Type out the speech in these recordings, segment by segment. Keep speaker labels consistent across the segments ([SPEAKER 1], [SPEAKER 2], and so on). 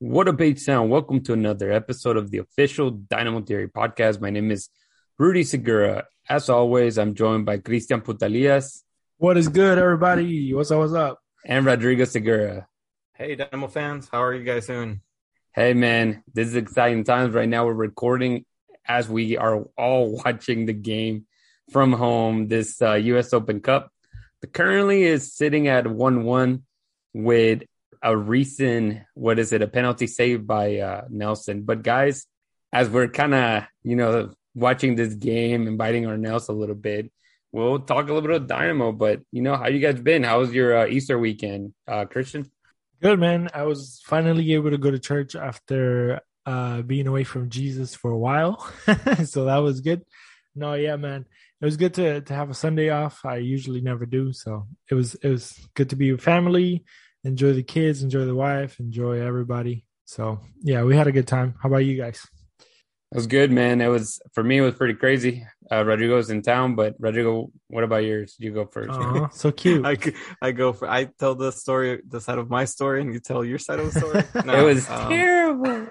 [SPEAKER 1] What a bait sound. Welcome to another episode of the official Dynamo Theory podcast. My name is Rudy Segura. As always, I'm joined by Cristian Putalias
[SPEAKER 2] What is good, everybody? What's up? What's up?
[SPEAKER 1] and Rodrigo Segura.
[SPEAKER 3] Hey, Dynamo fans, how are you guys doing?
[SPEAKER 1] Hey, man, this is exciting times right now. We're recording as we are all watching the game from home, this uh, U.S. Open Cup. The currently is sitting at 1 1 with a recent, what is it, a penalty saved by uh, Nelson. But, guys, as we're kind of, you know, watching this game and biting our nails a little bit, we'll talk a little bit of Dynamo. But, you know, how you guys been? How was your uh, Easter weekend, uh, Christian?
[SPEAKER 2] Good, man. I was finally able to go to church after uh, being away from Jesus for a while, so that was good. No, yeah, man, it was good to to have a Sunday off. I usually never do, so it was it was good to be with family, enjoy the kids, enjoy the wife, enjoy everybody. So yeah, we had a good time. How about you guys?
[SPEAKER 1] It was good, man. It was for me. It was pretty crazy. Uh, Rodrigo's in town, but Rodrigo, what about yours? You go first.
[SPEAKER 2] Aw, so cute.
[SPEAKER 3] I, I go for I tell the story, the side of my story, and you tell your side of the story.
[SPEAKER 1] it was
[SPEAKER 3] um,
[SPEAKER 1] terrible.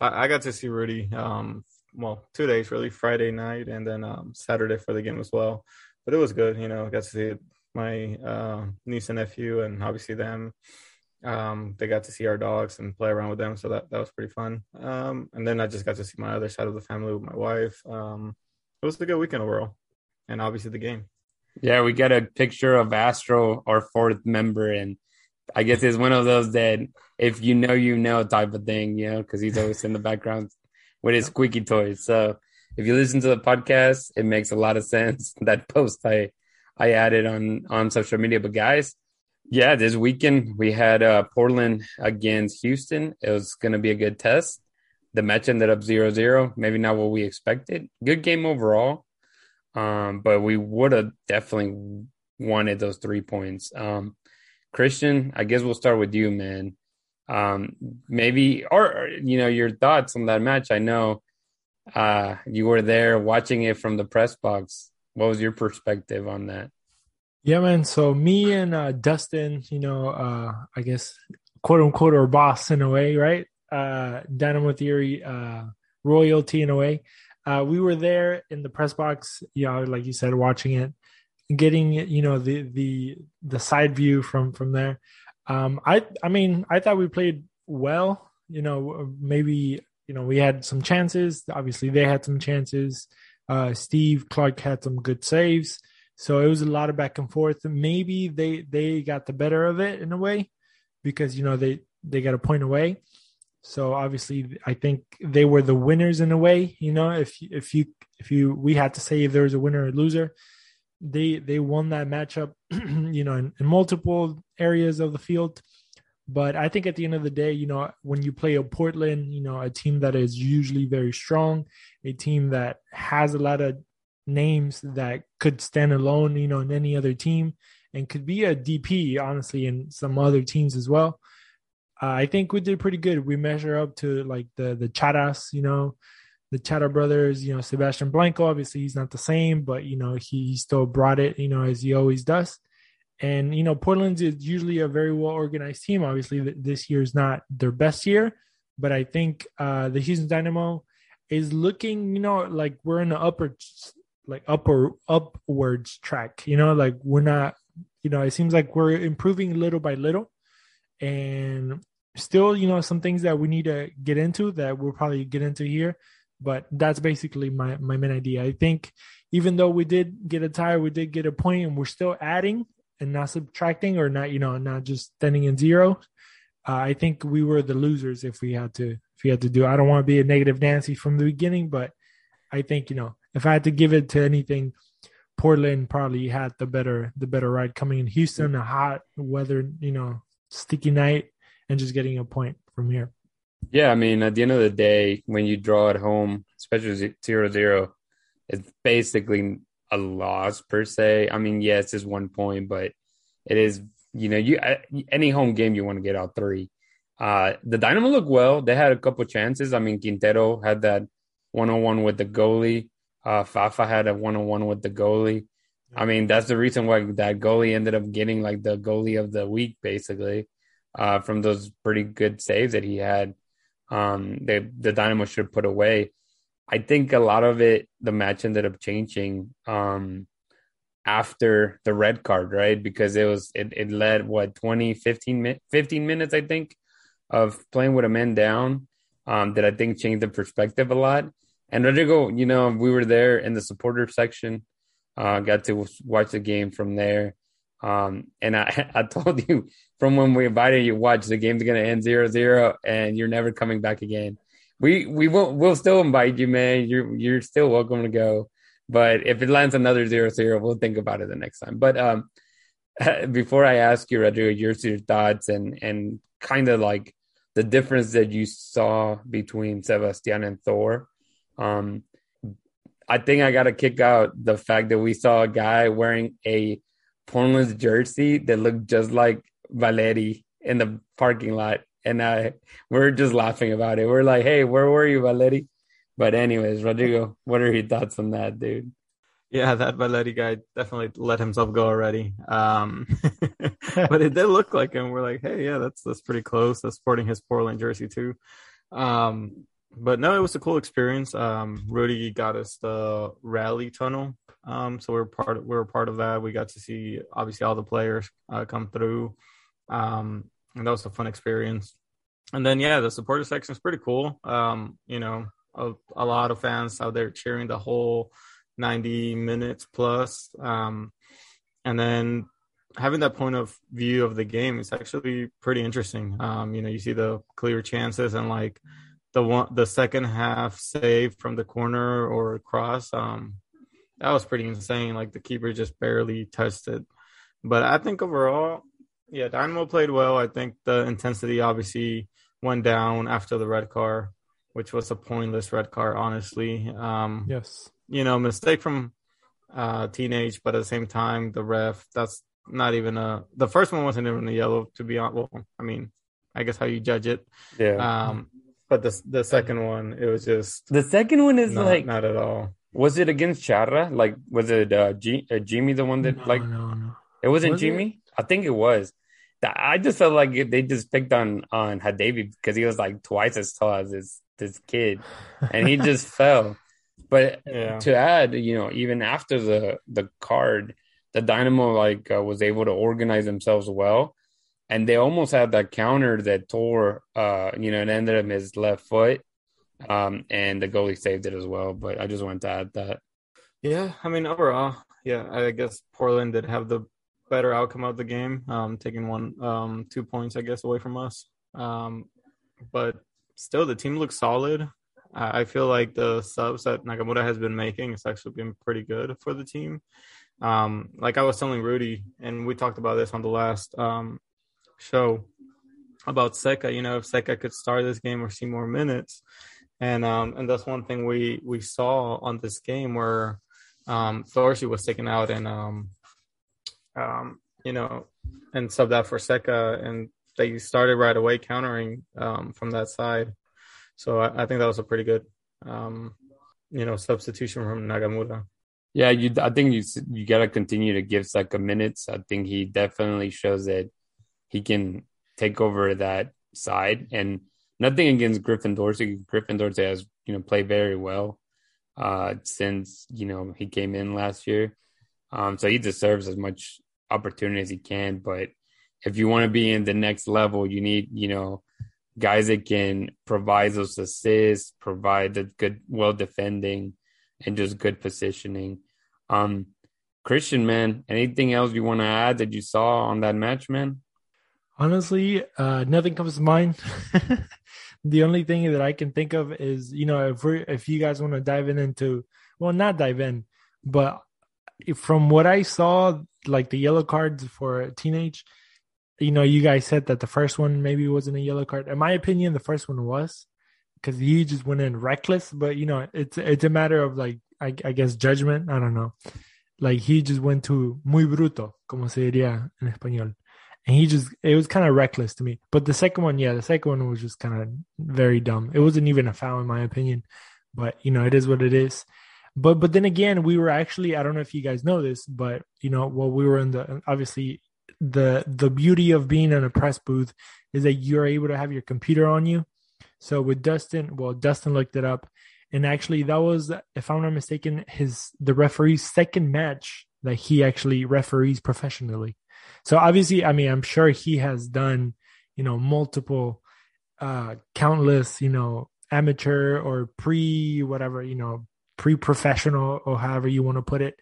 [SPEAKER 3] I I got to see Rudy. Um, well, two days really, Friday night and then um Saturday for the game as well. But it was good, you know. Got to see my uh, niece and nephew, and obviously them. Um, they got to see our dogs and play around with them, so that that was pretty fun. Um, and then I just got to see my other side of the family with my wife. Um, it was a good weekend overall, and obviously the game.
[SPEAKER 1] Yeah, we got a picture of Astro, our fourth member, and I guess it's one of those that if you know, you know type of thing, you know, because he's always in the background with his squeaky toys. So if you listen to the podcast, it makes a lot of sense. That post I I added on on social media, but guys, yeah, this weekend we had uh, Portland against Houston. It was going to be a good test. The match ended up 0-0. Maybe not what we expected. Good game overall. Um, but we would have definitely wanted those three points. Um, Christian, I guess we'll start with you, man. Um, maybe, or, you know, your thoughts on that match. I know uh, you were there watching it from the press box. What was your perspective on that?
[SPEAKER 2] Yeah, man. So me and uh, Dustin, you know, uh, I guess quote unquote our boss in a way, right? Uh, Dynamo Theory, uh, royalty in a way. Uh, we were there in the press box, you know, like you said, watching it, getting you know the the the side view from from there. Um, I I mean, I thought we played well. You know, maybe you know we had some chances. Obviously, they had some chances. Uh, Steve Clark had some good saves. So it was a lot of back and forth. Maybe they they got the better of it in a way because you know they they got a point away. So obviously, I think they were the winners in a way. You know, if if you if you we had to say if there was a winner or loser, they they won that matchup. you know, in, in multiple areas of the field. But I think at the end of the day, you know, when you play a Portland, you know, a team that is usually very strong, a team that has a lot of names that could stand alone, you know, in any other team and could be a DP, honestly, in some other teams as well. Uh, I think we did pretty good. We measure up to like the the Charas, you know, the Chara brothers. You know, Sebastian Blanco. Obviously, he's not the same, but you know, he, he still brought it. You know, as he always does. And you know, Portland's is usually a very well organized team. Obviously, this year is not their best year, but I think uh, the Houston Dynamo is looking, you know, like we're in the upper like upper upwards track you know like we're not you know it seems like we're improving little by little and still, you know, some things that we need to get into that we'll probably get into here. But that's basically my my main idea. I think even though we did get a tie, we did get a point, and we're still adding and not subtracting or not, you know, not just standing in zero. Uh, I think we were the losers if we had to if we had to do. I don't want to be a negative Nancy from the beginning, but I think you know if I had to give it to anything, Portland probably had the better the better ride coming in Houston, a hot weather, you know, sticky night, and just getting a point from here.
[SPEAKER 1] Yeah, I mean, at the end of the day, when you draw at home, especially zero zero, it's basically a loss per se. I mean, yes, it's one point, but it is you know you any home game you want to get out three. Uh, the Dynamo looked well. They had a couple chances. I mean, Quintero had that one on one with the goalie. Uh, Fafa had a one on one with the goalie. I mean, that's the reason why that goalie ended up getting like the goalie of the week, basically, uh, from those pretty good saves that he had. Um, the the Dynamo should have put away. I think a lot of it, the match ended up changing um, after the red card, right? Because it was it, it led what 20, 15, 15 minutes, I think, of playing with a man down. Um, that I think changed the perspective a lot. And Rodrigo, you know, we were there in the supporter section, uh, got to watch the game from there. Um, and I, I told you from when we invited you, watch the game's going to end zero zero, and you're never coming back again. We we will we'll still invite you, man. You're you're still welcome to go. But if it lands another zero zero, we'll think about it the next time. But um, before I ask you, Rodrigo, your your thoughts and and kind of like the difference that you saw between Sebastian and Thor. Um, I think I got to kick out the fact that we saw a guy wearing a Portland jersey that looked just like Valeri in the parking lot, and we're just laughing about it. We're like, "Hey, where were you, Valeri?" But anyways, Rodrigo, what are your thoughts on that, dude?
[SPEAKER 3] Yeah, that Valeri guy definitely let himself go already. Um, but it did look like him. We're like, hey, yeah, that's that's pretty close. That's sporting his Portland jersey too. Um, but no, it was a cool experience. Um, Rudy got us the rally tunnel, um, so we are part of, we were part of that. We got to see obviously all the players uh, come through, um, and that was a fun experience. And then yeah, the supporter section is pretty cool. Um, you know, a, a lot of fans out there cheering the whole 90 minutes plus. Um, and then having that point of view of the game is actually pretty interesting. Um, you know, you see the clear chances and like the one, the second half save from the corner or cross. Um, that was pretty insane. Like the keeper just barely touched it. But I think overall, yeah, Dynamo played well. I think the intensity obviously went down after the red car, which was a pointless red car, honestly. Um,
[SPEAKER 2] yes
[SPEAKER 3] you know, mistake from uh teenage, but at the same time, the ref, that's not even a the first one wasn't even a yellow to be honest. Well, I mean, I guess how you judge it.
[SPEAKER 1] Yeah.
[SPEAKER 3] Um but the the second one, it was just
[SPEAKER 1] the second one is
[SPEAKER 3] not,
[SPEAKER 1] like
[SPEAKER 3] not at all.
[SPEAKER 1] Was it against Chara? Like, was it uh, G- uh Yimmi the one that
[SPEAKER 2] no,
[SPEAKER 1] like?
[SPEAKER 2] no, no.
[SPEAKER 1] It wasn't
[SPEAKER 2] Was
[SPEAKER 1] Yimmi.
[SPEAKER 2] it?
[SPEAKER 1] I think it was. I just felt like they just picked on on Hadebe because he was like twice as tall as this this kid, and he just fell. But
[SPEAKER 3] Yeah.
[SPEAKER 1] to add, you know, even after the the card, the Dynamo like uh, was able to organize themselves well, and they almost had that counter that tore, uh, you know, it ended up his left foot, um, and the goalie saved it as well. But I just wanted to add that.
[SPEAKER 3] Yeah, I mean overall, yeah, I guess Portland did have the better outcome of the game, um, taking one, um, two points, I guess, away from us. Um, but still, the team looks solid. I I feel like the subs that Nagamura has been making has actually been pretty good for the team. Um, like I was telling Rudy, and we talked about this on the last um, show about Zeca. You know, if Zeca could start this game or see more minutes, and um, and that's one thing we we saw on this game where um, was taken out and um, um, you know, and subbed out for Zeca, and they started right away countering um, from that side. So I, I think that was a pretty good, um, you know, substitution from Nagamura.
[SPEAKER 1] Yeah, you. I think you you got to continue to give Zeca minutes. I think he definitely shows that he can take over that side. And nothing against. Griffin Dorsey has you know played very well uh, since you know he came in last year. Um, so he deserves as much opportunity as he can. But if you want to be in the next level, you need you know guys that can provide those assists, provide the good, well defending, and just good positioning. Um, Christian, man, anything else you want to add that you saw on that match, man?
[SPEAKER 2] Honestly, uh, nothing comes to mind. the only thing that I can think of is, you know, if we if you guys want to dive in into, well, not dive in, but from what I saw, like the yellow cards for teenage, you know, you guys said that the first one maybe wasn't a yellow card. In my opinion, the first one was because he just went in reckless. But you know, it's it's a matter of like I, I guess judgment. I don't know. Like he just went to muy bruto, como se diría en español, and he just it was kind of reckless to me. But the second one, yeah, the second one was just kind of very dumb. It wasn't even a foul in my opinion, but you know, it is what it is. But but then again, we were actually I don't know if you guys know this, but you know, while we were in the obviously the the beauty of being in a press booth is that you're able to have your computer on you. So with Dustin, well, Dustin looked it up, and actually that was, if I'm not mistaken, his the referee's second match that he actually referees professionally. So obviously, I mean, I'm sure he has done, you know, multiple, uh, countless, you know, amateur or pre whatever, you know, pre professional or however you want to put it.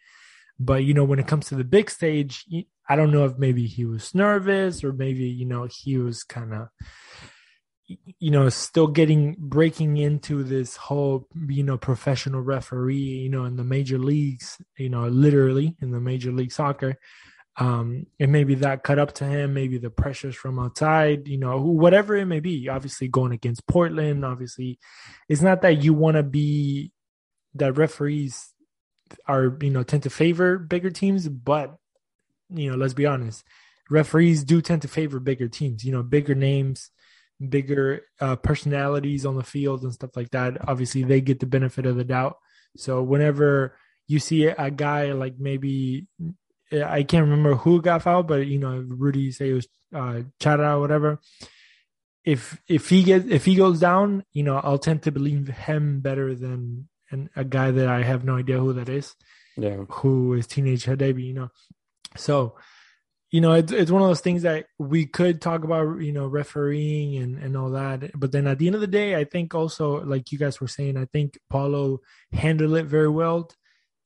[SPEAKER 2] But you know, when it comes to the big stage, I don't know if maybe he was nervous or maybe you know he was kind of you know still getting breaking into this whole you know professional referee you know in the major leagues you know literally in the major league soccer um and maybe that cut up to him maybe the pressures from outside you know whatever it may be obviously going against portland obviously it's not that you want to be that referees are you know tend to favor bigger teams but you know let's be honest referees do tend to favor bigger teams you know bigger names bigger uh, personalities on the field and stuff like that. Obviously they get the benefit of the doubt. So whenever you see a guy like maybe i can't remember who got fouled but you know rudy say it was uh chara or whatever if if he gets if he goes down you know i'll tend to believe him better than and a guy that I have no idea who that is.
[SPEAKER 1] Yeah.
[SPEAKER 2] Who is teenage Hadebe, you know. So, you know, it's it's one of those things that we could talk about, you know, refereeing and, and all that. But then at the end of the day, I think also, like you guys were saying, I think Paulo handled it very well.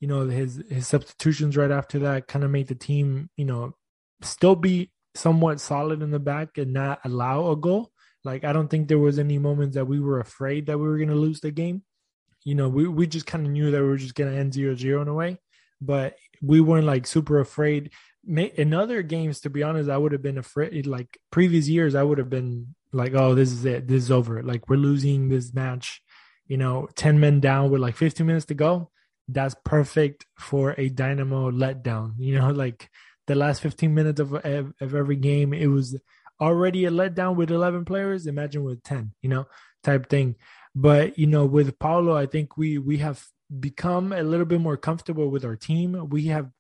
[SPEAKER 2] You know, his his substitutions right after that kind of made the team, you know, still be somewhat solid in the back and not allow a goal. Like I don't think there was any moments that we were afraid that we were going to lose the game you know, we, we just kind of knew that we were just going to end zero zero in a way, but we weren't like super afraid. In other games, to be honest, I would have been afraid. Like previous years, I would have been like, "Oh, this is it. This is over. Like we're losing this match." You know, ten men down with like 15 minutes to go. That's perfect for a Dynamo letdown. You know, like the last 15 minutes of of, of every game, it was already a letdown with 11 players. Imagine with 10. You know, type thing. But you know, with Paulo, I think we we have become a little bit more comfortable with our team. We have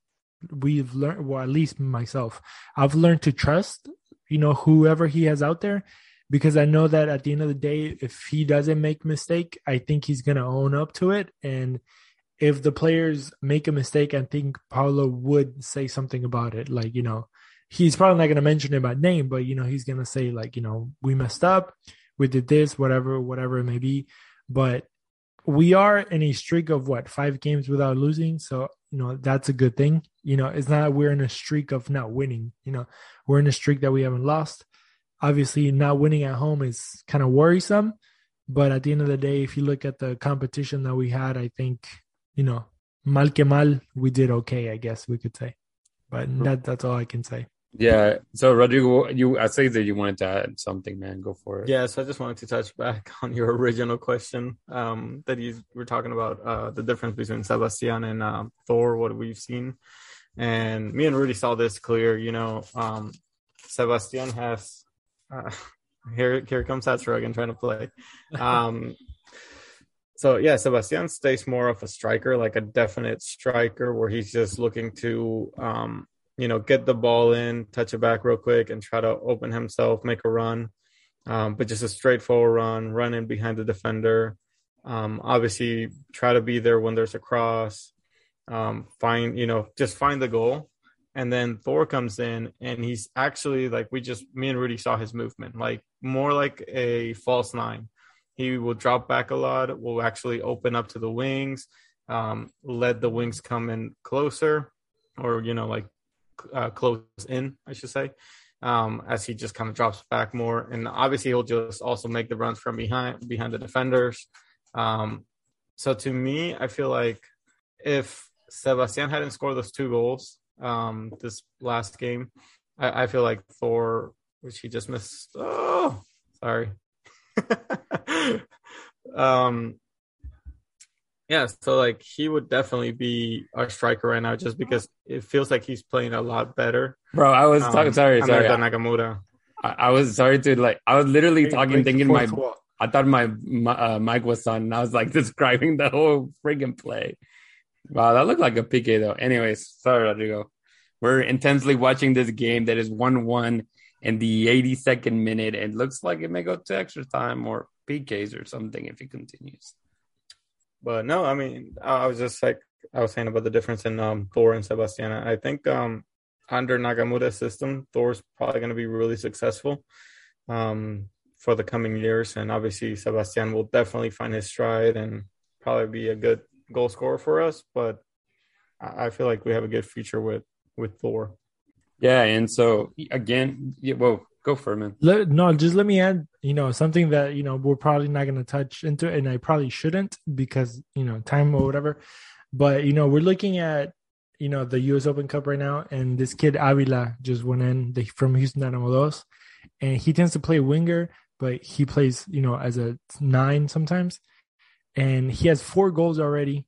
[SPEAKER 2] we've learned well at least myself i've learned to trust you know whoever he has out there. Because i know that at the end of the day if he doesn't make mistake i think he's to own up to it. And if the players make a mistake i think paulo would say something about it. Like you know he's probably not to mention it by name but you know he's to say like you know we messed up we did this, whatever, whatever it may be. But we are in a streak of what five games without losing. So, you know, that's a good thing. You know, it's not we're in a streak of not winning. You know, we're in a streak that we haven't lost. Obviously, not winning at home is kind of worrisome. But at the end of the day, if you look at the competition that we had, I think, you know, mal que mal, we did okay, I guess we could say. But mm-hmm. that that's all I can say.
[SPEAKER 1] Yeah. So Rodrigo, you I say that you wanted to add something, man. Go for it.
[SPEAKER 3] Yeah. So I just wanted to touch back on your original question um, that you were talking about uh, the difference between Sebastian and um, Thor, what we've seen, and me and Rudy saw this clear. You know, um, Sebastian has. Uh, here, here comes Hatsrugan trying to play. Um, so yeah, Sebastian stays more of a striker, like a definite striker, where he's just looking to um, you know, get the ball in, touch it back real quick, and try to open himself, make a run. Um, but just a straightforward run, run in behind the defender. Um, obviously, try to be there when there's a cross. Um, find, you know, just find the goal. and then Thor comes in and he's actually like we just me and Rudy saw his movement, like more like a false nine. He will drop back a lot, will actually open up to the wings, um, let the wings come in closer, or you know, like uh, close in, I should say, um, as he just kind of drops back more. And obviously, he'll just also make the runs from behind behind the defenders. Um, so to me, I feel like if Sebastian hadn't scored those two goals um, this last game, I, I feel like Thor, which he just missed. Oh, sorry. um, yeah, so like he would definitely be our striker right now, just because it feels like he's playing a lot better.
[SPEAKER 1] Bro, I was talking.
[SPEAKER 3] Um,
[SPEAKER 1] sorry, sorry.
[SPEAKER 3] America Nakamura.
[SPEAKER 1] I, I was sorry to like. I was literally
[SPEAKER 2] Break-
[SPEAKER 1] talking,
[SPEAKER 2] break
[SPEAKER 1] thinking my.
[SPEAKER 2] fourth wall.
[SPEAKER 1] I thought my, my uh, mic was on, and I was like describing the whole friggin' play. Wow, that looked like a PK though. Anyways, sorry, Rodrigo. We're intensely watching this game that is one-one in the 82nd minute, and looks like it may go to extra time or PKs or something if it continues.
[SPEAKER 3] But no, I mean, I was just like I was saying about the difference in um, Thor and Sebastian. I think um, under Nagamura's system, Thor's probably going to be really successful um, for the coming years, and obviously Sebastian will definitely find his stride and probably be a good goal scorer for us. But I feel like we have a good future with with Thor.
[SPEAKER 1] Yeah, and so again, whoa, go for it, man.
[SPEAKER 2] Let, no, just let me add, you know, something that, you know, we're probably not going to touch into, and I probably shouldn't because, you know, time or whatever. But, you know, we're looking at, you know, the US Open Cup right now, and this kid Avila just went in the, from Houston Dynamo and he tends to play winger, but he plays, you know, as a nine sometimes. And he has four goals already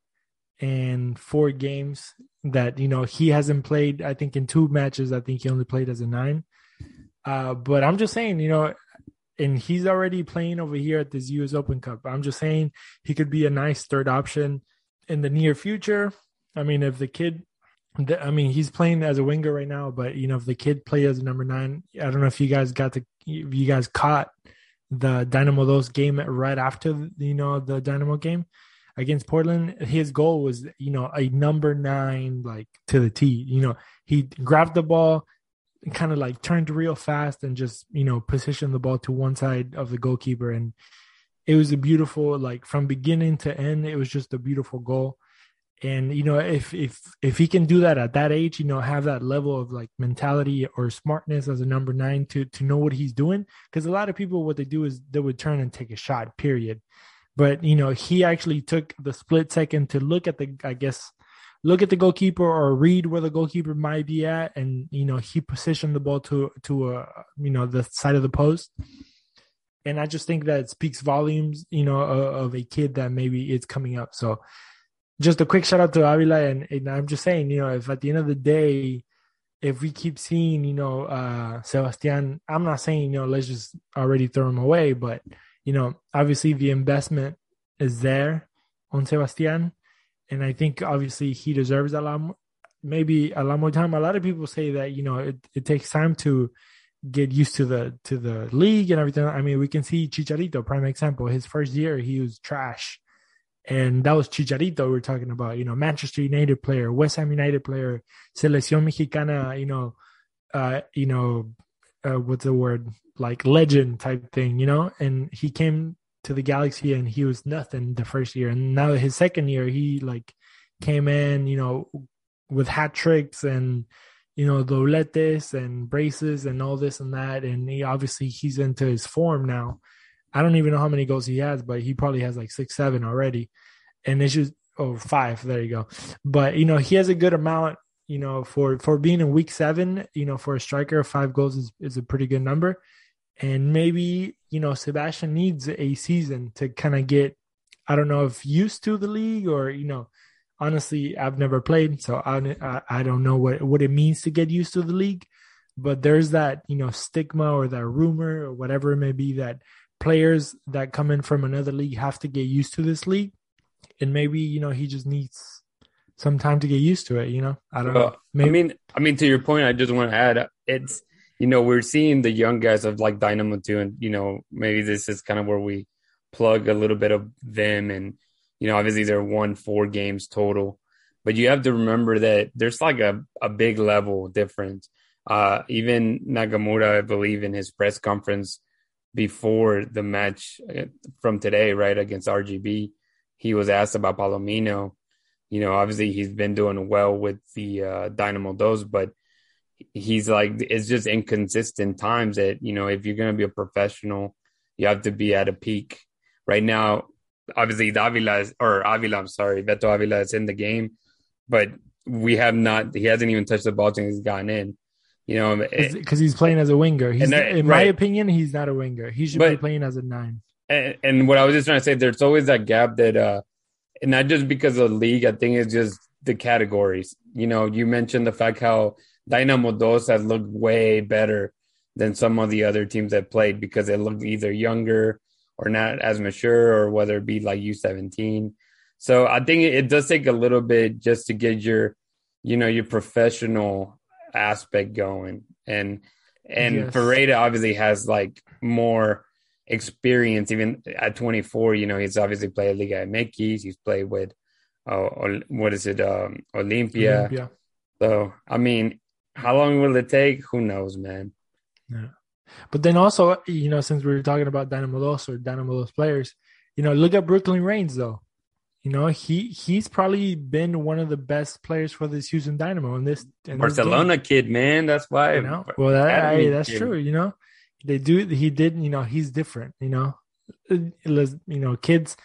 [SPEAKER 2] in four games that, you know, he hasn't played, I think, in two matches. I think he only played as a nine. Uh, but I'm just saying, you know, and he's already playing over here at this US Open Cup. I'm just saying he could be a nice third option in the near future. I mean, if the kid, I mean, he's playing as a winger right now, but you know, if the kid play as a number nine, I don't know if you guys got the, you guys caught the Dynamo Dos game right after, you know, the Dynamo game against Portland. His goal was, you know, a number nine, like to the T. You know, he grabbed the ball, kind of like turned real fast and just you know positioned the ball to one side of the goalkeeper. And it was a beautiful like from beginning to end it was just a beautiful goal. And you know if if if he can do that at that age you know have that level of like mentality or smartness as a number nine to to know what he's doing because a lot of people what they do is they would turn and take a shot period. But you know he actually took the split second to look at the i guess look at the goalkeeper or read where the goalkeeper might be at and you know he positioned the ball to to a you know the side of the post. And i just think that speaks volumes you know of, of a kid that maybe is coming up. So just a quick shout out to avila and, and i'm just saying you know if at the end of the day if we keep seeing you know uh sebastian i'm not saying you know let's just already throw him away but you know obviously the investment is there on sebastian and I think obviously he deserves a lot more, maybe a lot more time. A lot of people say that you know it, it takes time to get used to the to the league and everything. I mean, we can see Chicharito, prime example. His first year, he was trash, and that was Chicharito we're talking about. You know, Manchester United player, West Ham United player, Selección Mexicana. You know, uh, you know, uh, what's the word? Like legend type thing. You know, and he came to the Galaxy and he was nothing the first year, and now his second year he like came in, you know, with hat tricks and you know dobletes and braces and all this and that, and he obviously he's into his form now. I don't even know how many goals he has, but he probably has like six, seven already, and it's just oh five. There you go. But you know he has a good amount. You know for for being in week seven, you know for a striker, five goals is is a pretty good number and maybe you know Sebastian needs a season to kind of get I don't know if used to the league or you know honestly I've never played so I I don't know what what it means to get used to the league. But there's that you know stigma or that rumor or whatever it may be that players that come in from another league have to get used to this league. And maybe you know he just needs some time to get used to it you know? I don't
[SPEAKER 1] Well,
[SPEAKER 2] know maybe
[SPEAKER 1] I mean, I mean, to your point, I just want to add, it's you know we're seeing the young guys of like Dynamo too, and you know maybe this is kind of where we plug a little bit of them, and you know obviously they're won four games total, but you have to remember that there's like a, a big level difference. Uh, even Nagamura, I believe, in his press conference before the match uh, from today, right against RGV, he was asked about Palomino. You know, obviously he's been doing well with the uh, Dynamo Dos, but he's like it's just inconsistent times that you know if you're going to be a professional, you have to be at a peak. Right now, obviously Davila is, or Avila, I'm sorry, Beto Avila is in the game, but we have not. He hasn't even touched the ball since he's gotten in. You know,
[SPEAKER 2] because he's playing as a winger. He's, that, in right. my opinion, he's not a winger. He should but, be playing as a nine.
[SPEAKER 1] And, and, what I was just trying to say, there's always that gap that, uh, and not just because of the league. I think it's just the categories. You know, you mentioned the fact how Dynamo Dos has looked way better than some of the other teams that played because they looked either younger or not as mature, or whether it be like U17. So I think it does take a little bit just to get your, you know, your professional aspect going. And and yes. Ferreira obviously has like more experience even at 24. You know, he's obviously played Liga MX. He's played with uh, what is it, um, Olimpia. Olimpia. So I mean, how long will it take? Who knows, man.
[SPEAKER 2] Yeah. But then also, you know, since we were talking about Dynamo Dos or Dynamo Dos players, you know, look at Brooklyn Raines though. You know, he he's probably been one of the best players for this Houston Dynamo in this in
[SPEAKER 1] Barcelona this kid, man. That's why.
[SPEAKER 2] You know? Well, that, I, that's kid. true. You know, they do. He did. You know, he's different. You know, let's you know, kids.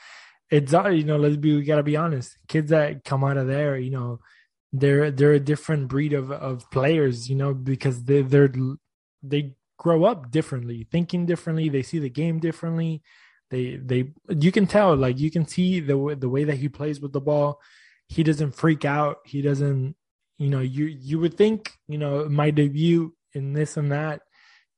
[SPEAKER 2] It's you know, let's be. We gotta be honest. Kids that come out of there, you know, they're they're a different breed of of players. You know, because they they're they grow up differently, thinking differently. They see the game differently they they you can tell like you can see the the way that he plays with the ball. He doesn't freak out. He doesn't you know you you would think you know my debut in this and that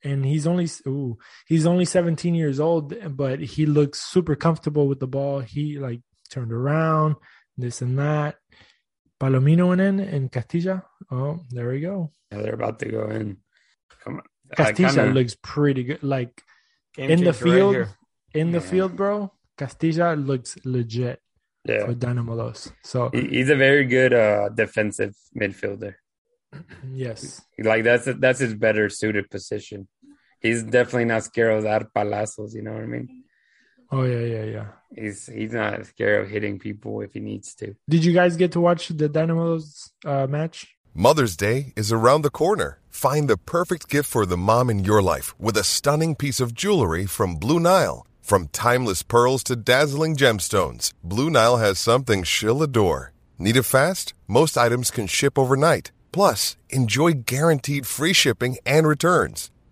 [SPEAKER 2] and he's only ooh, he's only 17 years old but he looks super comfortable with the ball he like turned around this and that palomino went in and castilla oh there we go
[SPEAKER 1] yeah, they're about to go in
[SPEAKER 2] come on castilla kinda... looks pretty good like Game in the field right in the field, bro, Castilla looks legit yeah. for Dynamo Dos. So
[SPEAKER 1] he's a very good uh, defensive midfielder.
[SPEAKER 2] Yes,
[SPEAKER 1] like that's that's his better suited position. He's definitely not scared of that palazos. You know what I mean?
[SPEAKER 2] Oh yeah, yeah, yeah.
[SPEAKER 1] He's he's not scared of hitting people if he needs to.
[SPEAKER 2] Did you guys get to watch the Dynamo's uh, match?
[SPEAKER 4] Mother's Day is around the corner. Find the perfect gift for the mom in your life with a stunning piece of jewelry from Blue Nile. From timeless pearls to dazzling gemstones, Blue Nile has something she'll adore. Need it fast? Most items can ship overnight. Plus, enjoy guaranteed free shipping and returns.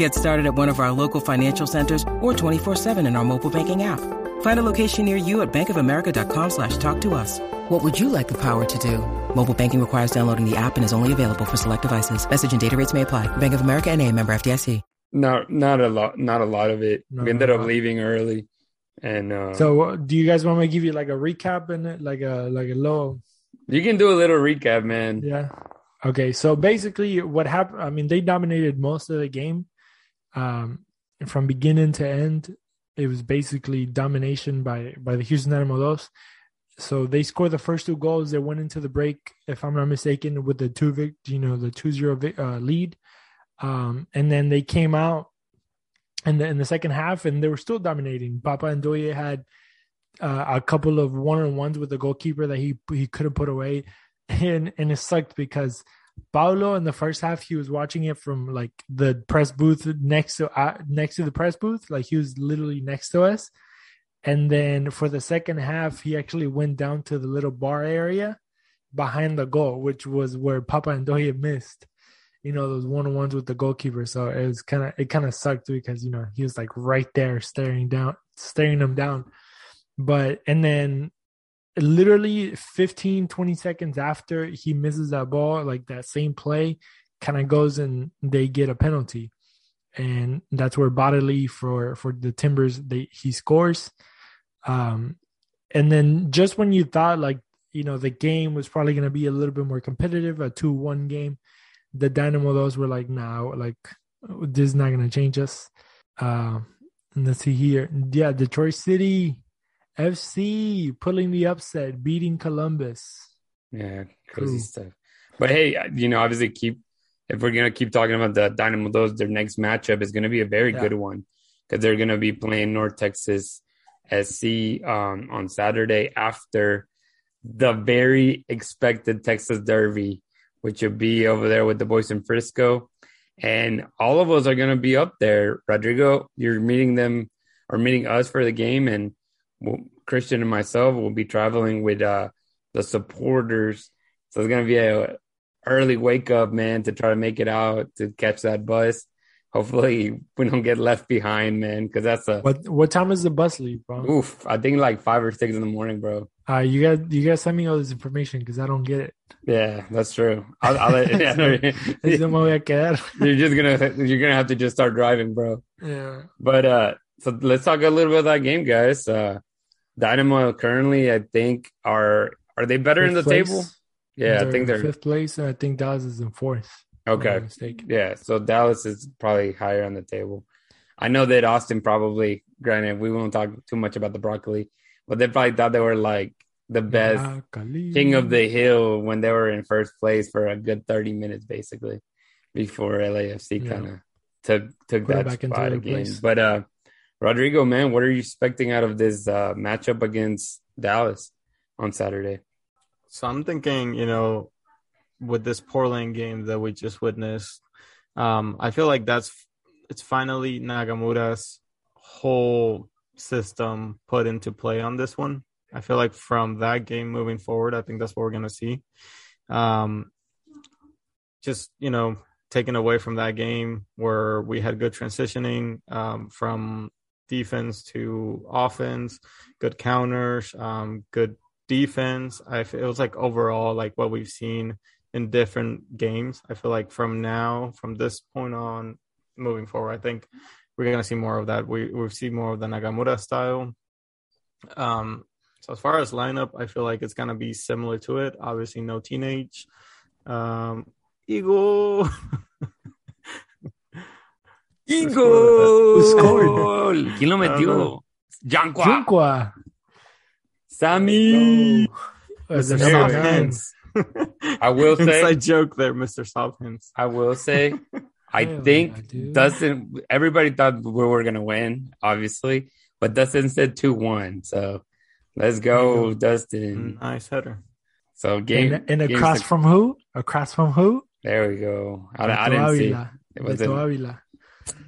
[SPEAKER 5] Get started at one of our local financial centers or 24-7 in our mobile banking app. Find a location near you at bankofamerica.com slash talk to us. What would you like the power to do? Mobile banking requires downloading the app and is only available for select devices. Message and data rates may apply. Bank of America and a member FDIC.
[SPEAKER 1] No, not a lot. Not a lot of it. No, we ended up leaving early. And uh,
[SPEAKER 2] so, do you guys want me to give you like a recap in it, like a like a low?
[SPEAKER 1] You can do a little recap, man.
[SPEAKER 2] Yeah. Okay. So basically, what happened? I mean, they dominated most of the game, um, from beginning to end. It was basically domination by by the Houston Dynamo. So they scored the first two goals. They went into the break, if I'm not mistaken, with the two vic, you know, the 2-0 uh, lead. Um, and then they came out in the in the second half, and they were still dominating. Papa Ndoye had uh, a couple of one on ones with the goalkeeper that he he couldn't put away, and and it sucked because Paulo in the first half he was watching it from like the press booth next to uh, next to the press booth, like he was literally next to us. And then for the second half, he actually went down to the little bar area behind the goal, which was where Papa and Ndoye missed you know those one on ones with the goalkeeper. So it was kind of it kind of sucked because you know he was like right there staring down, staring them down. But and then literally 15 20 seconds after he misses that ball like that same play kind of goes and they get a penalty, and that's where bodily for for the Timbers they he scores, um, and then just when you thought like you know the game was probably going to be a little bit more competitive, a two one game, the Dynamo those were like now like this is not going to change us. Uh, let's see here, yeah, Detroit City FC pulling the upset, beating Columbus.
[SPEAKER 1] Yeah, crazy cool. stuff. But hey, you know, obviously keep if we're gonna keep talking about the Dynamo, Dos their next matchup is gonna be a very yeah. good one because they're gonna be playing North Texas SC um, on Saturday after the very expected Texas Derby, which will be over there with the boys in Frisco. And all of us are going to be up there. Rodrigo, you're meeting them or meeting us for the game, and we'll, Christian and myself will be traveling with uh, the supporters. So it's going to be a early wake up, man, to try to make it out to catch that bus. Hopefully, we don't get left behind, man, because that's a.
[SPEAKER 2] What what time is the bus leave, bro?
[SPEAKER 1] Oof, I think like five or six in the morning, bro.
[SPEAKER 2] Uh, you got you guys send me all this information because I don't get it.
[SPEAKER 1] Yeah, that's true. I'll, I'll let, yeah, no, you're just gonna you're gonna have to just start driving, bro.
[SPEAKER 2] Yeah.
[SPEAKER 1] But uh, so let's talk a little bit about that game, guys. Uh, Dynamo currently, I think, are are they better fifth in the place. table? Yeah,
[SPEAKER 2] they're
[SPEAKER 1] I think they're
[SPEAKER 2] fifth place, and I think Dallas is in fourth.
[SPEAKER 1] Okay. Yeah, so Dallas is probably higher on the table. I know that Austin probably, granted, we won't talk too much about the broccoli, but they probably thought they were like the best broccoli. king of the hill when they were in first place for a good 30 minutes, basically, before LAFC yeah. kind of took took Put that spot again. Place. But uh Rodrigo, man, what are you expecting out of this uh, matchup against Dallas on Saturday?
[SPEAKER 3] So I'm thinking, you know, with this Portland game that we just witnessed, um, I feel like that's it's finally Nagamura's whole system put into play on this one. I feel like from that game moving forward, I think that's what we're gonna see. Um, just you know, taken away from that game where we had good transitioning um, from defense to offense, good counters, um, good defense. I was like overall like what we've seen in different games. I feel like from now, from this point on, moving forward, I think we're gonna see more of that. We we've seen more of the Nagamura style. Um, so as far as lineup, I feel like it's gonna be similar to it. Obviously, no teenage. Um, Eagle.
[SPEAKER 1] Eagle. Who ¿Quién lo ah, metió? Jankwa.
[SPEAKER 2] Jankwa.
[SPEAKER 1] Sammy. Oh.
[SPEAKER 3] Mr. Soft hands.
[SPEAKER 1] I will say
[SPEAKER 3] inside joke there, Mr. Soft hands.
[SPEAKER 1] I will say, I think Dustin. Everybody thought we were gonna win, obviously, but Dustin said two one. So let's go, Dustin.
[SPEAKER 3] Nice header.
[SPEAKER 1] So game
[SPEAKER 2] and, and across from who? Across from who?
[SPEAKER 1] There we go. I, I didn't see. It was Avila.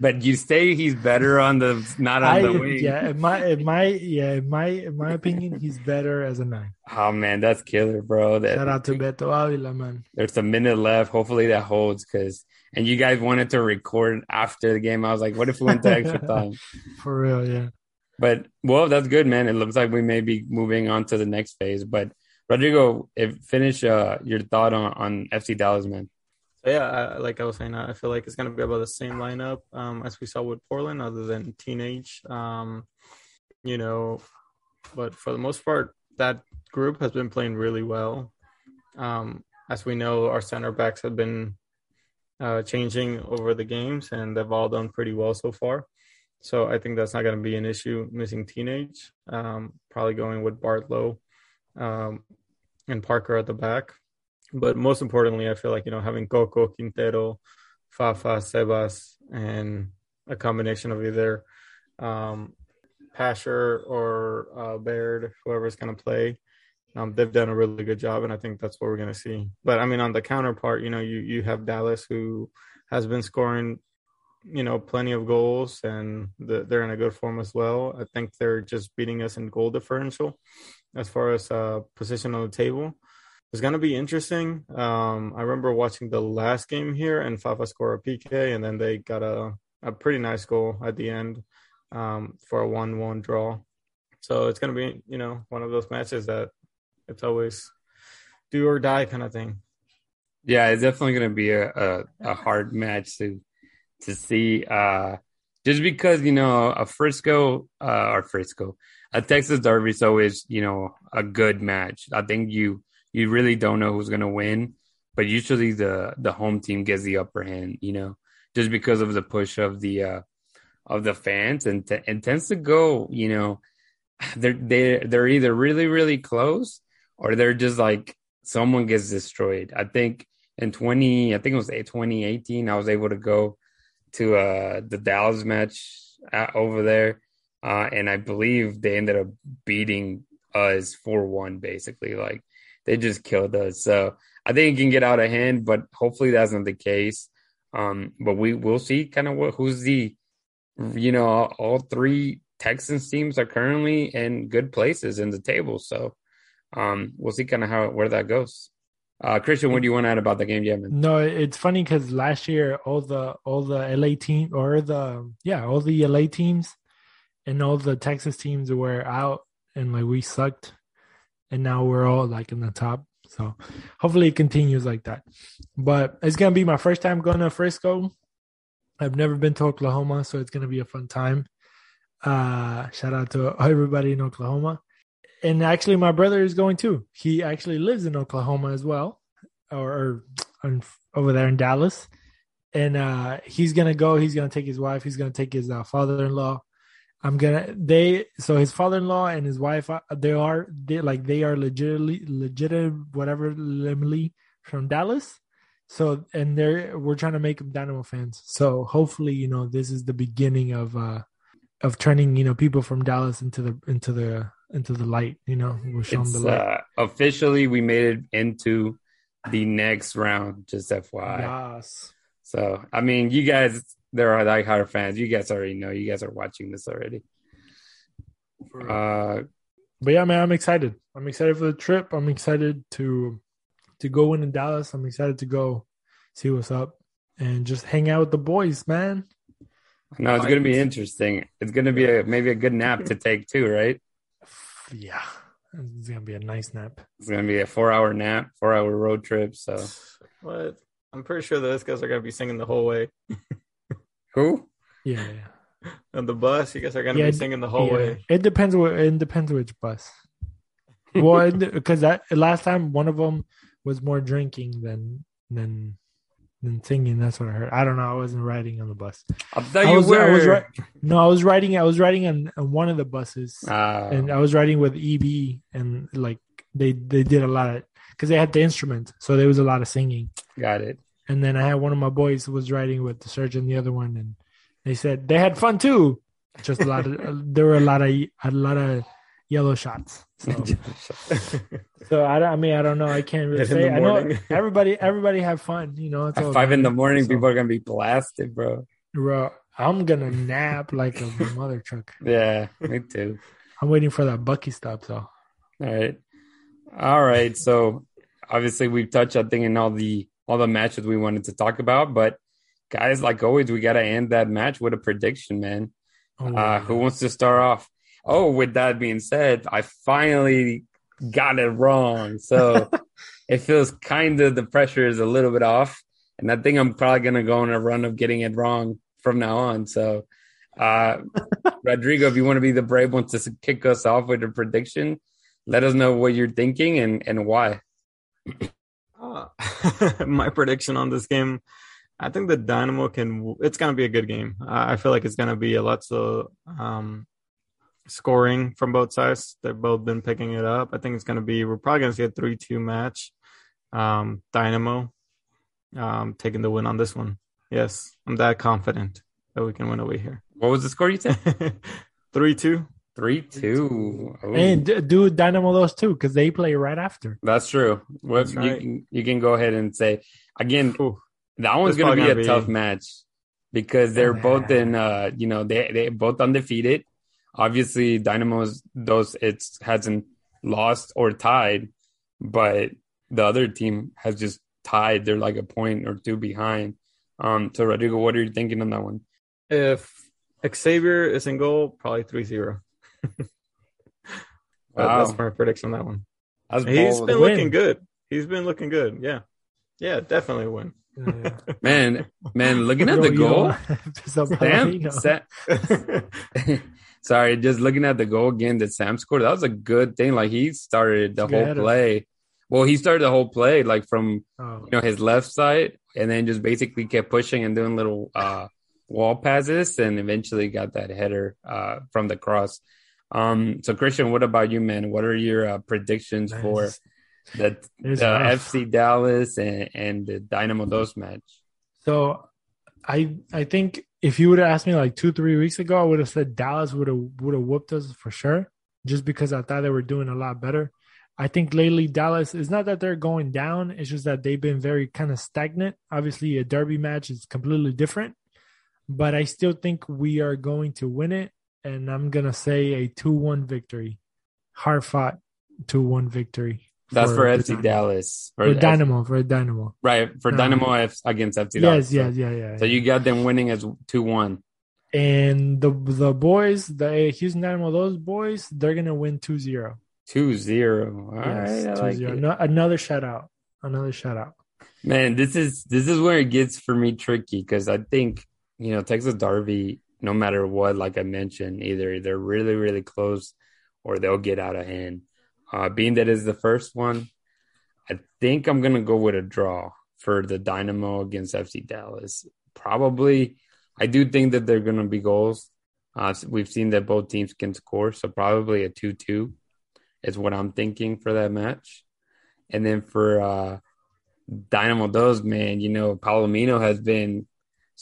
[SPEAKER 1] But you say he's better on the not on I, the wing.
[SPEAKER 2] Yeah, in my in my yeah, in my in my opinion, he's better as a nine.
[SPEAKER 1] Oh man, that's killer, bro. That,
[SPEAKER 2] Shout out to Beto Avila, man.
[SPEAKER 1] There's a minute left. Hopefully that holds because and you guys wanted to record after the game. I was like, what if we went to extra time?
[SPEAKER 2] For real, yeah.
[SPEAKER 1] But well, that's good, man. It looks like we may be moving on to the next phase. But Rodrigo, if finish uh, your thought on, on FC Dallas, man
[SPEAKER 3] yeah, I, like I was saying, I feel like it's going to be about the same lineup um, as we saw with Portland, other than teenage. Um, you know, but for the most part, that group has been playing really well. Um, as we know, our center backs have been uh, changing over the games, and they've all done pretty well so far. So I think that's not going to be an issue. Missing teenage, um, probably going with Bartlow um, and Parker at the back. But most importantly, I feel like, you know, having Coco, Quintero, Fafa, Sebas, and a combination of either um, Pasher or uh, Baird, whoever's going to play, um, they've done a really good job, and I think that's what we're going to see. But I mean, on the counterpart, you know, you you have Dallas who has been scoring, you know, plenty of goals, and the, they're in a good form as well. I think they're just beating us in goal differential as far as uh, position on the table it's going to be interesting. Um, I remember watching the last game here, and Fafa scored a PK, and then they got a, a pretty nice goal at the end um, for a one-one draw. So it's going to be, you know, one of those matches that it's always do or die kind of thing.
[SPEAKER 1] Yeah, it's definitely going to be a, a, a hard match to to see. Uh, just because you know a Frisco uh, or Frisco, a Texas Derby is always you know a good match. I think you you really don't know who's going to win, but usually the the home team gets the upper hand. You know, just because of the push of the uh, of the fans and t- and tends to go. You know, they're they they're either really really close or they're just like someone gets destroyed. I think in 20, I think it was 2018, I was able to go to uh, the Dallas match at, over there. Uh, and I believe they ended up beating us 4 1, basically. Like they just killed us. So I think it can get out of hand, but hopefully that's not the case. Um, but we will see kind of what who's the, you know, all, three Texans teams are currently in good places in the table. So um, we'll see kind of how where that goes. Uh, Christian, what do you want to add about the game, yeah.
[SPEAKER 2] No, it's funny because last year all the all the LA team or the yeah all the LA teams and all the Texas teams were out and like we sucked, and now we're all like in the top. So hopefully it continues like that. But it's gonna be my first time going to Frisco. I've never been to Oklahoma, so it's gonna be a fun time. Uh, shout out to everybody in Oklahoma and actually my brother is going too he actually lives in oklahoma as well or, or over there in dallas and uh, he's gonna go he's gonna take his wife he's gonna take his uh, father-in-law i'm gonna they so his father-in-law and his wife uh, they are they like they are legitimately legit whatever legitimately from dallas so and they're we're trying to make them dynamo fans so hopefully you know this is the beginning of uh of turning you know people from dallas into the into the into the light. You know, we'll show
[SPEAKER 1] It's,
[SPEAKER 2] them the light.
[SPEAKER 1] uh, officially, we made it into the next round. Just FYI.
[SPEAKER 2] yes.
[SPEAKER 1] So, I mean, you guys, there are Die Hard fans. You guys already know. You guys are watching this already. Uh,
[SPEAKER 2] But yeah, man, I'm excited. I'm excited for the trip. I'm excited to to go in in Dallas. I'm excited to go see what's up and just hang out with the boys, man.
[SPEAKER 1] no, it's going to be interesting. It's going to be a maybe a good nap to take too, right?
[SPEAKER 2] Yeah, it's gonna be a nice nap.
[SPEAKER 1] It's going to be a four-hour nap, four-hour road trip. So,
[SPEAKER 3] What? I'm pretty sure those guys are gonna be singing the whole way.
[SPEAKER 1] who?
[SPEAKER 2] Yeah, yeah.
[SPEAKER 3] On the bus, you guys are gonna
[SPEAKER 2] Yeah,
[SPEAKER 3] be singing the whole
[SPEAKER 2] yeah.
[SPEAKER 3] way.
[SPEAKER 2] It depends. What it depends which bus. well, because that last time one of them was more drinking than than than singing. That's what I heard. I don't know. I wasn't riding on the bus.
[SPEAKER 1] I thought
[SPEAKER 2] I
[SPEAKER 1] you
[SPEAKER 2] was,
[SPEAKER 1] were.
[SPEAKER 2] I was ri- No, I was riding. I was riding on, on one of the buses,
[SPEAKER 1] Ah,
[SPEAKER 2] and I was riding with EB, and like they they did a lot of because they had the instrument, so there was a lot of singing.
[SPEAKER 1] got it.
[SPEAKER 2] And then I had one of my boys was riding with the surgeon, the other one, and they said they had fun too. Just a lot of uh, there were a lot of a lot of yellow shots. So, so I, I mean I don't know. I can't really say. I know everybody everybody have fun. You know, it's
[SPEAKER 1] At five in the morning,
[SPEAKER 2] So,
[SPEAKER 1] people are going to be blasted, bro.
[SPEAKER 2] bro, I'm gonna nap like a mother truck.
[SPEAKER 1] Yeah, me too.
[SPEAKER 2] I'm waiting for that Bucky stop though.
[SPEAKER 1] All right. All right. So obviously we've touched I think in all the all the matches we wanted to talk about, but guys, like always, we gotta end that match with a prediction, man.
[SPEAKER 2] Oh,
[SPEAKER 1] Uh who wants to start off? Oh, with that being said, I finally got it wrong. So it feels kind of the pressure is a little bit off. And I think I'm probably gonna go on a run of getting it wrong from now on. So uh Rodrigo, if you want to be the brave one to kick us off with a prediction, let us know what you're thinking and, and why.
[SPEAKER 3] Uh, my prediction on this game, I think the Dynamo can. It's gonna be a good game. I I feel like it's gonna be a lots of um, scoring from both sides. They've both been picking it up. I think it's gonna be. We're probably gonna see a three-two match. Um, Dynamo um, taking the win on this one. Yes, I'm that confident that we can win away here.
[SPEAKER 1] What was the score you said?
[SPEAKER 3] Three-two.
[SPEAKER 1] Three two. Ooh,
[SPEAKER 2] And do Dynamo Dos two because they play right after.
[SPEAKER 1] that's true. Well,
[SPEAKER 3] That's
[SPEAKER 1] you
[SPEAKER 3] right.
[SPEAKER 1] can you can go ahead and say again.
[SPEAKER 3] Ooh.
[SPEAKER 1] That one's gonna be a
[SPEAKER 3] gonna
[SPEAKER 1] tough match because they're both in. Uh, you know, they they both undefeated. Obviously, Dynamo Dos it hasn't lost or tied, but the other team has just tied. They're like a point or two behind. Um, so Rodrigo, what are you thinking on that one?
[SPEAKER 3] If Xavier is in goal, probably 3-0. That-
[SPEAKER 1] Wow.
[SPEAKER 3] That's my prediction on that one. He's
[SPEAKER 1] bold.
[SPEAKER 3] been
[SPEAKER 2] Win.
[SPEAKER 3] looking good. He's been looking good. Yeah. Yeah, definitely win.
[SPEAKER 2] Yeah.
[SPEAKER 1] Man, man, looking at
[SPEAKER 2] Yo,
[SPEAKER 1] the goal,
[SPEAKER 2] Sam
[SPEAKER 1] Sam, sorry, just looking at the goal again that Sam scored, that was a good thing. Like he started the
[SPEAKER 2] It's
[SPEAKER 1] whole
[SPEAKER 2] header.
[SPEAKER 1] play. Well, he started the whole play like from
[SPEAKER 2] Oh,
[SPEAKER 1] you know his left side, and then just basically kept pushing and doing little uh, wall passes, and eventually got that header uh, from the cross. Um, so Christian, what about you, man? What are your uh, predictions for the, the. FC Dallas and, and the Dynamo Dos match?
[SPEAKER 2] So I I think if you would have asked me like two three weeks ago, I would have said Dallas would have would have whooped us for sure, just because I thought they were doing a lot better. I think lately Dallas is not that they're going down; it's just that they've been very kind of stagnant. Obviously, a derby match is completely different, but I still think we are going to win it, and I'm gonna say a two one victory, hard fought two one victory.
[SPEAKER 1] That's for, FC
[SPEAKER 2] Dynamo.
[SPEAKER 1] Dallas.
[SPEAKER 2] For Dynamo, for Dynamo.
[SPEAKER 1] Right, for
[SPEAKER 2] No.
[SPEAKER 1] Dynamo F against FC Dallas.
[SPEAKER 2] Yes,
[SPEAKER 1] So-
[SPEAKER 2] yes, yeah, yeah.
[SPEAKER 1] So you got them winning as 2 1.
[SPEAKER 2] And the the boys, the Houston Dynamo, those boys, they're gonna win 2-0.
[SPEAKER 1] 2 0. All right.
[SPEAKER 2] Yes,
[SPEAKER 1] like
[SPEAKER 2] 2-0.
[SPEAKER 1] it.
[SPEAKER 2] No, another shutout. Another shutout.
[SPEAKER 1] Man, this is this is where it gets for me tricky because I think, you know, Texas Derby, no matter what, like I mentioned, either they're really, really close or they'll get out of hand. Uh, being that is the first one, I think I'm gonna go with a draw for the Dynamo against FC Dallas. Probably, I do think that they're gonna be goals. Uh, we've seen that both teams can score, so probably a two-two is what I'm thinking for that match. And then for uh, Dynamo Dos, man, you know, Palomino has been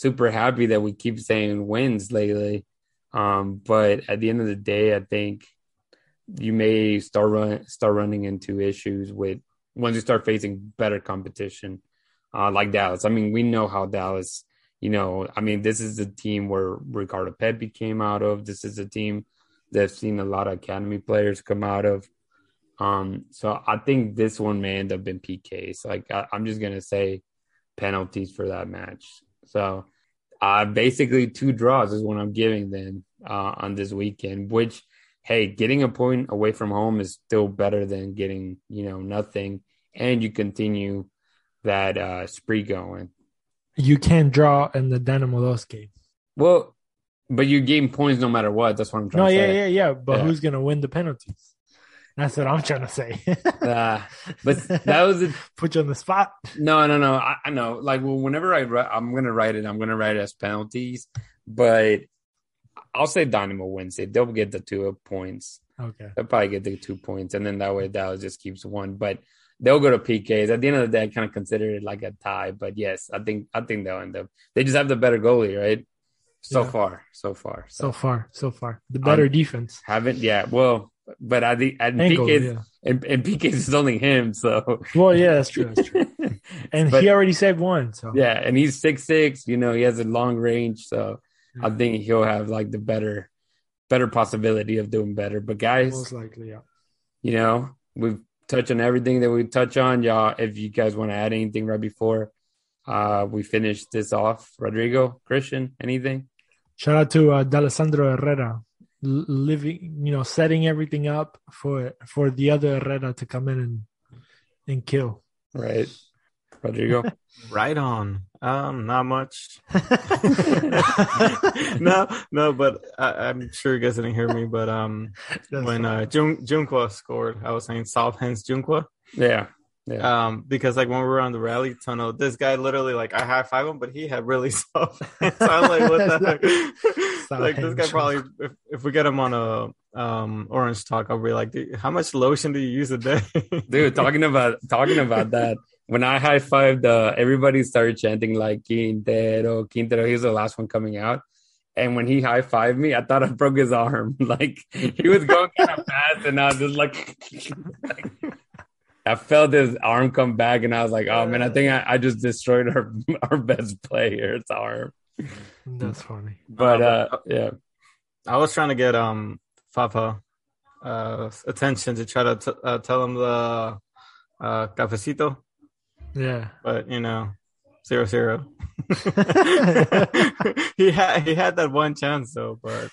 [SPEAKER 1] super happy that we keep saying wins lately. Um, but at the end of the day, I think you may start run start running into issues with once you start facing better competition, uh, like Dallas. I mean, we know how Dallas, you know, I mean, this is the team where Ricardo Pepi came out of. This is a team that's seen a lot of academy players come out of. Um, so I think this one may end up in PKs. Like I, I'm just gonna say penalties for that match. So uh basically two draws is what I'm giving them uh on this weekend, which hey, getting a point away from home is still better than getting, you know, nothing. And you continue that uh spree going.
[SPEAKER 2] You can't draw in the Dynamo Dos game.
[SPEAKER 1] Well, but you gain points no matter what. That's what I'm trying
[SPEAKER 2] No,
[SPEAKER 1] to
[SPEAKER 2] yeah,
[SPEAKER 1] say.
[SPEAKER 2] yeah, yeah. But
[SPEAKER 1] Yeah.
[SPEAKER 2] who's gonna win the penalties? That's what I'm trying to say.
[SPEAKER 1] Uh, but that was a,
[SPEAKER 2] Put you on the spot.
[SPEAKER 1] No, no, no. I, I know. Like, well, whenever I write, I'm gonna write it. I'm gonna write it as penalties, but I'll say Dynamo wins it. They'll get the two points.
[SPEAKER 2] Okay.
[SPEAKER 1] They'll probably get the two points, and then that way Dallas just keeps one. But they'll go to PKs. At the end of the day, I kind of consider it like a tie. But yes, I think I think they'll end up. They just have the better goalie, right? So
[SPEAKER 2] Yeah.
[SPEAKER 1] far, so far.
[SPEAKER 2] So far, so far. The better
[SPEAKER 1] Um,
[SPEAKER 2] defense.
[SPEAKER 1] haven't. Yeah. Well, but at the at
[SPEAKER 2] Angle, yeah.
[SPEAKER 1] and, and is only him. So
[SPEAKER 2] Well, yeah, that's true. That's true. And
[SPEAKER 1] But-
[SPEAKER 2] he already saved one. So
[SPEAKER 1] Yeah, and he's six six. You know, he has a long range, so I think he'll have like the better, better possibility of doing better. But guys,
[SPEAKER 2] most likely, yeah.
[SPEAKER 1] you know, we've touched on everything that we touch on. Y'all, if you guys want to add anything right before uh we finish this off, Rodrigo, Christian, anything?
[SPEAKER 2] Shout out to uh, D'Alessandro Herrera, living, you know, setting everything up for for the other Herrera to come in and and kill.
[SPEAKER 1] Right, Rodrigo.
[SPEAKER 3] Right on. Um, not much. no, no, but I, I'm sure you guys didn't hear me. But um,
[SPEAKER 2] That's
[SPEAKER 3] when
[SPEAKER 2] fine.
[SPEAKER 3] uh, Jun Junqua scored, I was saying South Hands Junqua.
[SPEAKER 1] yeah, yeah.
[SPEAKER 3] Um, because like when we were on the rally tunnel, this guy literally like I high five him, but he had really soft hands. So I was like, what the heck? Like this guy probably if, if we get him on a um orange talk, I'll be like, "Dude, how much lotion do you use a day?
[SPEAKER 1] Dude, talking about talking about that. When I high fived, uh, everybody started chanting like Quintero, Quintero. He was the last one coming out, and when he high fived me, I thought I broke his arm. Like he was going kind of fast, and I was just like, like, I felt his arm come back, and I was like, oh man, I think I, I just destroyed our our best player's arm.
[SPEAKER 2] That's funny.
[SPEAKER 1] But
[SPEAKER 3] Uh,
[SPEAKER 1] uh, yeah,
[SPEAKER 3] I was trying to get um Fafa uh attention to try to t- uh, tell him the uh cafecito,
[SPEAKER 2] Yeah.
[SPEAKER 3] but you know, zero zero. he had he had that one chance though, but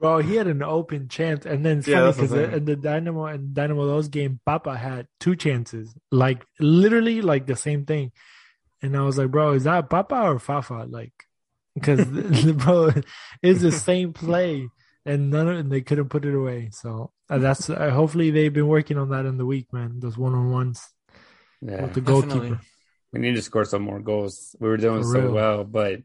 [SPEAKER 2] Bro, he had an open chance, and then it's
[SPEAKER 3] Yeah,
[SPEAKER 2] funny
[SPEAKER 3] that's what I'm
[SPEAKER 2] because
[SPEAKER 3] saying.
[SPEAKER 2] in the Dynamo and Dynamo Dos game, Papa had two chances, like literally like the same thing. and I was like, bro, is that Papa or Fafa? Like, because bro, it's the same play, and none of and they couldn't put it away. So uh, that's uh, hopefully they've been working on that in the week, man. Those one on ones
[SPEAKER 1] Yeah.
[SPEAKER 2] with the goalkeeper.
[SPEAKER 3] Definitely.
[SPEAKER 1] We need to score some more goals. We were doing
[SPEAKER 2] For
[SPEAKER 1] so
[SPEAKER 2] real.
[SPEAKER 1] well, but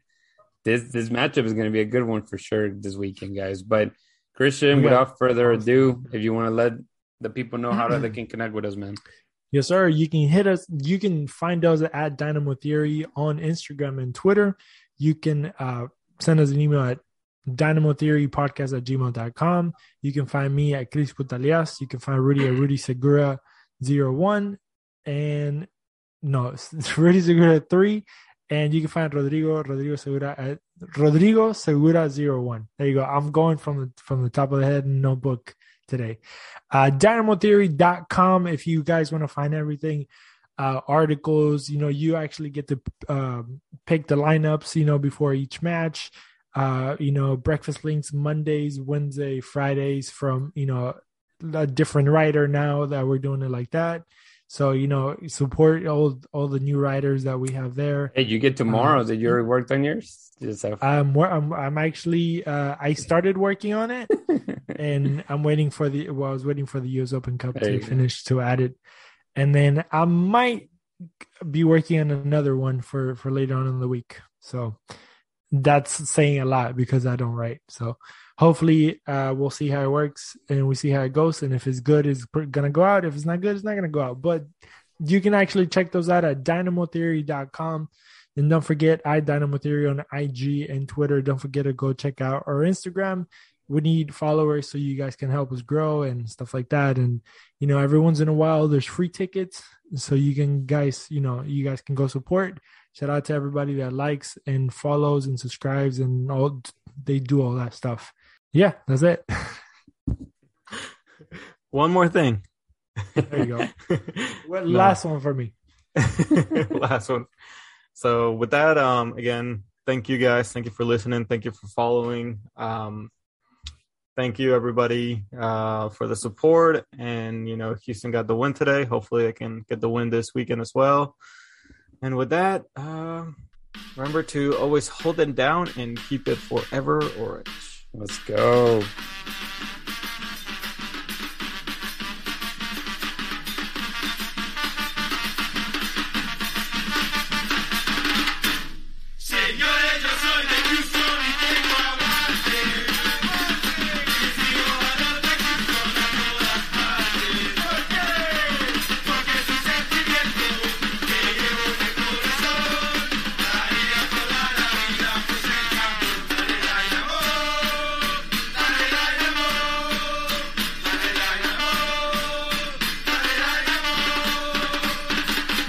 [SPEAKER 1] this this matchup is going to be a good one for sure this weekend, guys. But Christian,
[SPEAKER 2] We got-
[SPEAKER 1] without further ado, if you want to let the people know how they can connect with us, man.
[SPEAKER 2] Yes, sir. You can hit us. You can find us at Dynamo Theory on Instagram and Twitter. You can uh, send us an email at Dynamo Theory Podcast at gmail.com. You can find me at Chris Putalias. You can find Rudy at Rudy Segura 01 and no, it's Rudy Segura 3. And you can find Rodrigo Rodrigo Segura at Rodrigo Segura 01. There you go. I'm going from the from the top of the head notebook today. Uh, dynamotheory.com if you guys want to find everything uh, articles you know you actually get to um, pick the lineups you know before each match uh, you know breakfast links mondays wednesday fridays from you know a different writer now that we're doing it like that so you know support all all the new writers that we have there
[SPEAKER 1] Hey, you get tomorrow. Did you already work on yours? Just have
[SPEAKER 2] I'm, I'm I'm actually uh, I started working on it and I'm waiting for the well, I was waiting for the US Open Cup
[SPEAKER 1] There
[SPEAKER 2] to
[SPEAKER 1] go.
[SPEAKER 2] finish to add it, and then I might be working on another one for for later on in the week. So that's saying a lot because I don't write. So hopefully uh, we'll see how it works and we see how it goes. And if it's good, it's gonna go out. If it's not good, it's not gonna go out. But you can actually check those out at dynamotheory.com. And don't forget, I Dynamo Theory on IG and Twitter. Don't forget to go check out our Instagram. We need followers so you guys can help us grow and stuff like that. And you know, every once in a while, there's free tickets, so you can guys, you know, you guys can go support. Shout out to everybody that likes and follows and subscribes and all. They do all that stuff. Yeah, that's it.
[SPEAKER 3] One more thing.
[SPEAKER 2] There you go. What
[SPEAKER 3] No.
[SPEAKER 2] last one for me?
[SPEAKER 3] last one. So with that, um, again, thank you guys. Thank you for listening. Thank you for following. Um, thank you everybody uh, for the support. And you know, Houston got the win today. Hopefully, I can get the win this weekend as well. And with that, um, remember to always hold them down and keep it forever orange.
[SPEAKER 1] Let's go.